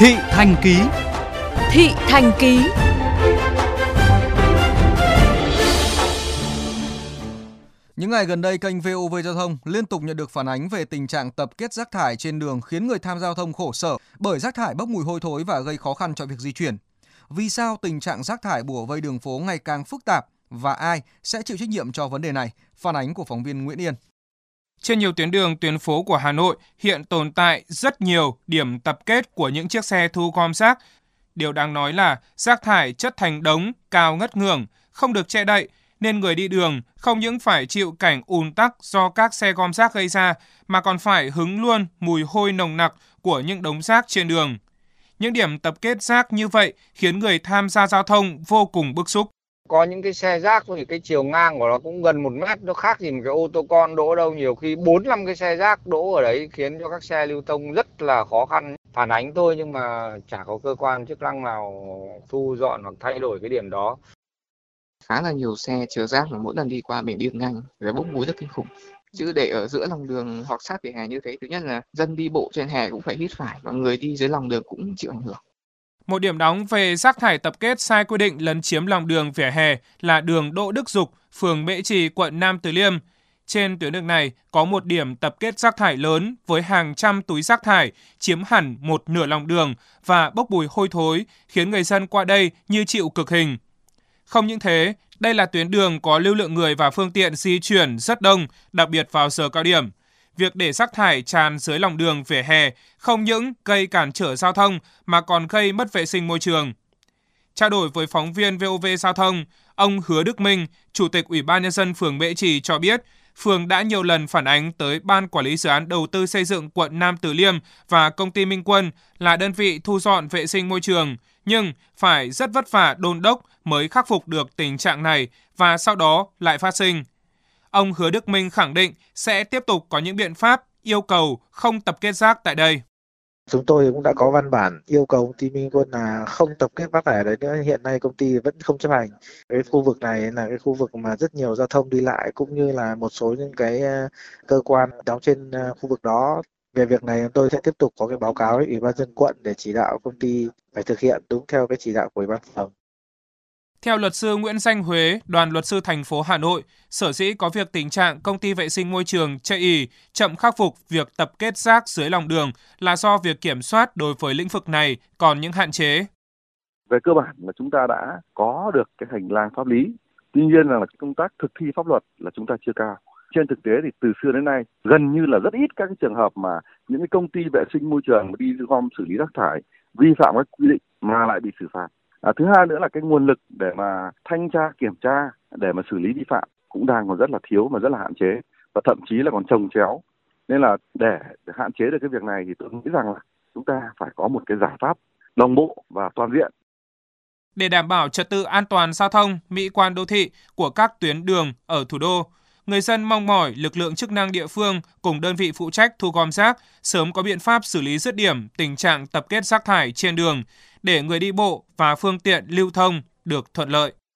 Thị Thành Ký Thị Thành Ký Những ngày gần đây, kênh VOV Giao thông liên tục nhận được phản ánh về tình trạng tập kết rác thải trên đường khiến người tham giao thông khổ sở bởi rác thải bốc mùi hôi thối và gây khó khăn cho việc di chuyển. Vì sao tình trạng rác thải bùa vây đường phố ngày càng phức tạp và ai sẽ chịu trách nhiệm cho vấn đề này? Phản ánh của phóng viên Nguyễn Yên. Trên nhiều tuyến đường, tuyến phố của Hà Nội hiện tồn tại rất nhiều điểm tập kết của những chiếc xe thu gom rác. Điều đáng nói là rác thải chất thành đống cao ngất ngưởng, không được che đậy, nên người đi đường không những phải chịu cảnh ùn tắc do các xe gom rác gây ra, mà còn phải hứng luôn mùi hôi nồng nặc của những đống rác trên đường. Những điểm tập kết rác như vậy khiến người tham gia giao thông vô cùng bức xúc có những cái xe rác thì cái chiều ngang của nó cũng gần một mét, nó khác gì một cái ô tô con đỗ đâu. Nhiều khi bốn năm cái xe rác đỗ ở đấy khiến cho các xe lưu thông rất là khó khăn. Phản ánh thôi nhưng mà chả có cơ quan chức năng nào thu dọn hoặc thay đổi cái điểm đó. Khá là nhiều xe chở rác mà mỗi lần đi qua mình đi nhanh và bốc mùi rất kinh khủng. Chứ để ở giữa lòng đường hoặc sát vỉa hè như thế, thứ nhất là dân đi bộ trên hè cũng phải hít phải và người đi dưới lòng đường cũng chịu ảnh hưởng một điểm nóng về rác thải tập kết sai quy định lấn chiếm lòng đường vỉa hè là đường Đỗ Đức Dục, phường Mễ Trì, quận Nam Từ Liêm. Trên tuyến đường này có một điểm tập kết rác thải lớn với hàng trăm túi rác thải chiếm hẳn một nửa lòng đường và bốc mùi hôi thối, khiến người dân qua đây như chịu cực hình. Không những thế, đây là tuyến đường có lưu lượng người và phương tiện di chuyển rất đông, đặc biệt vào giờ cao điểm việc để rác thải tràn dưới lòng đường vỉa hè không những gây cản trở giao thông mà còn gây mất vệ sinh môi trường. Trao đổi với phóng viên VOV Giao thông, ông Hứa Đức Minh, Chủ tịch Ủy ban Nhân dân phường Mễ Trì cho biết, phường đã nhiều lần phản ánh tới Ban Quản lý Dự án Đầu tư xây dựng quận Nam Từ Liêm và công ty Minh Quân là đơn vị thu dọn vệ sinh môi trường, nhưng phải rất vất vả đôn đốc mới khắc phục được tình trạng này và sau đó lại phát sinh. Ông Hứa Đức Minh khẳng định sẽ tiếp tục có những biện pháp yêu cầu không tập kết rác tại đây. Chúng tôi cũng đã có văn bản yêu cầu công ty Minh Quân là không tập kết rác thải đấy nữa. Hiện nay công ty vẫn không chấp hành. Cái khu vực này là cái khu vực mà rất nhiều giao thông đi lại, cũng như là một số những cái ờ, cơ quan đóng trên ờ, khu vực đó. Về việc này tôi sẽ tiếp tục có cái báo cáo với Ủy ban dân quận để chỉ đạo công ty phải thực hiện đúng theo cái chỉ đạo của Ủy ban phường. Theo luật sư Nguyễn Danh Huế, đoàn luật sư thành phố Hà Nội, sở dĩ có việc tình trạng công ty vệ sinh môi trường chây ì, chậm khắc phục việc tập kết rác dưới lòng đường là do việc kiểm soát đối với lĩnh vực này còn những hạn chế. Về cơ bản là chúng ta đã có được cái hành lang pháp lý. Tuy nhiên là công tác thực thi pháp luật là chúng ta chưa cao. Trên thực tế thì từ xưa đến nay gần như là rất ít các trường hợp mà những cái công ty vệ sinh môi trường đi gom xử lý rác thải vi phạm các quy định mà lại bị xử phạt À, thứ hai nữa là cái nguồn lực để mà thanh tra kiểm tra để mà xử lý vi phạm cũng đang còn rất là thiếu và rất là hạn chế và thậm chí là còn trồng chéo. Nên là để, để hạn chế được cái việc này thì tôi nghĩ rằng là chúng ta phải có một cái giải pháp đồng bộ và toàn diện. Để đảm bảo trật tự an toàn giao thông, mỹ quan đô thị của các tuyến đường ở thủ đô, người dân mong mỏi lực lượng chức năng địa phương cùng đơn vị phụ trách thu gom rác, sớm có biện pháp xử lý dứt điểm tình trạng tập kết rác thải trên đường để người đi bộ và phương tiện lưu thông được thuận lợi.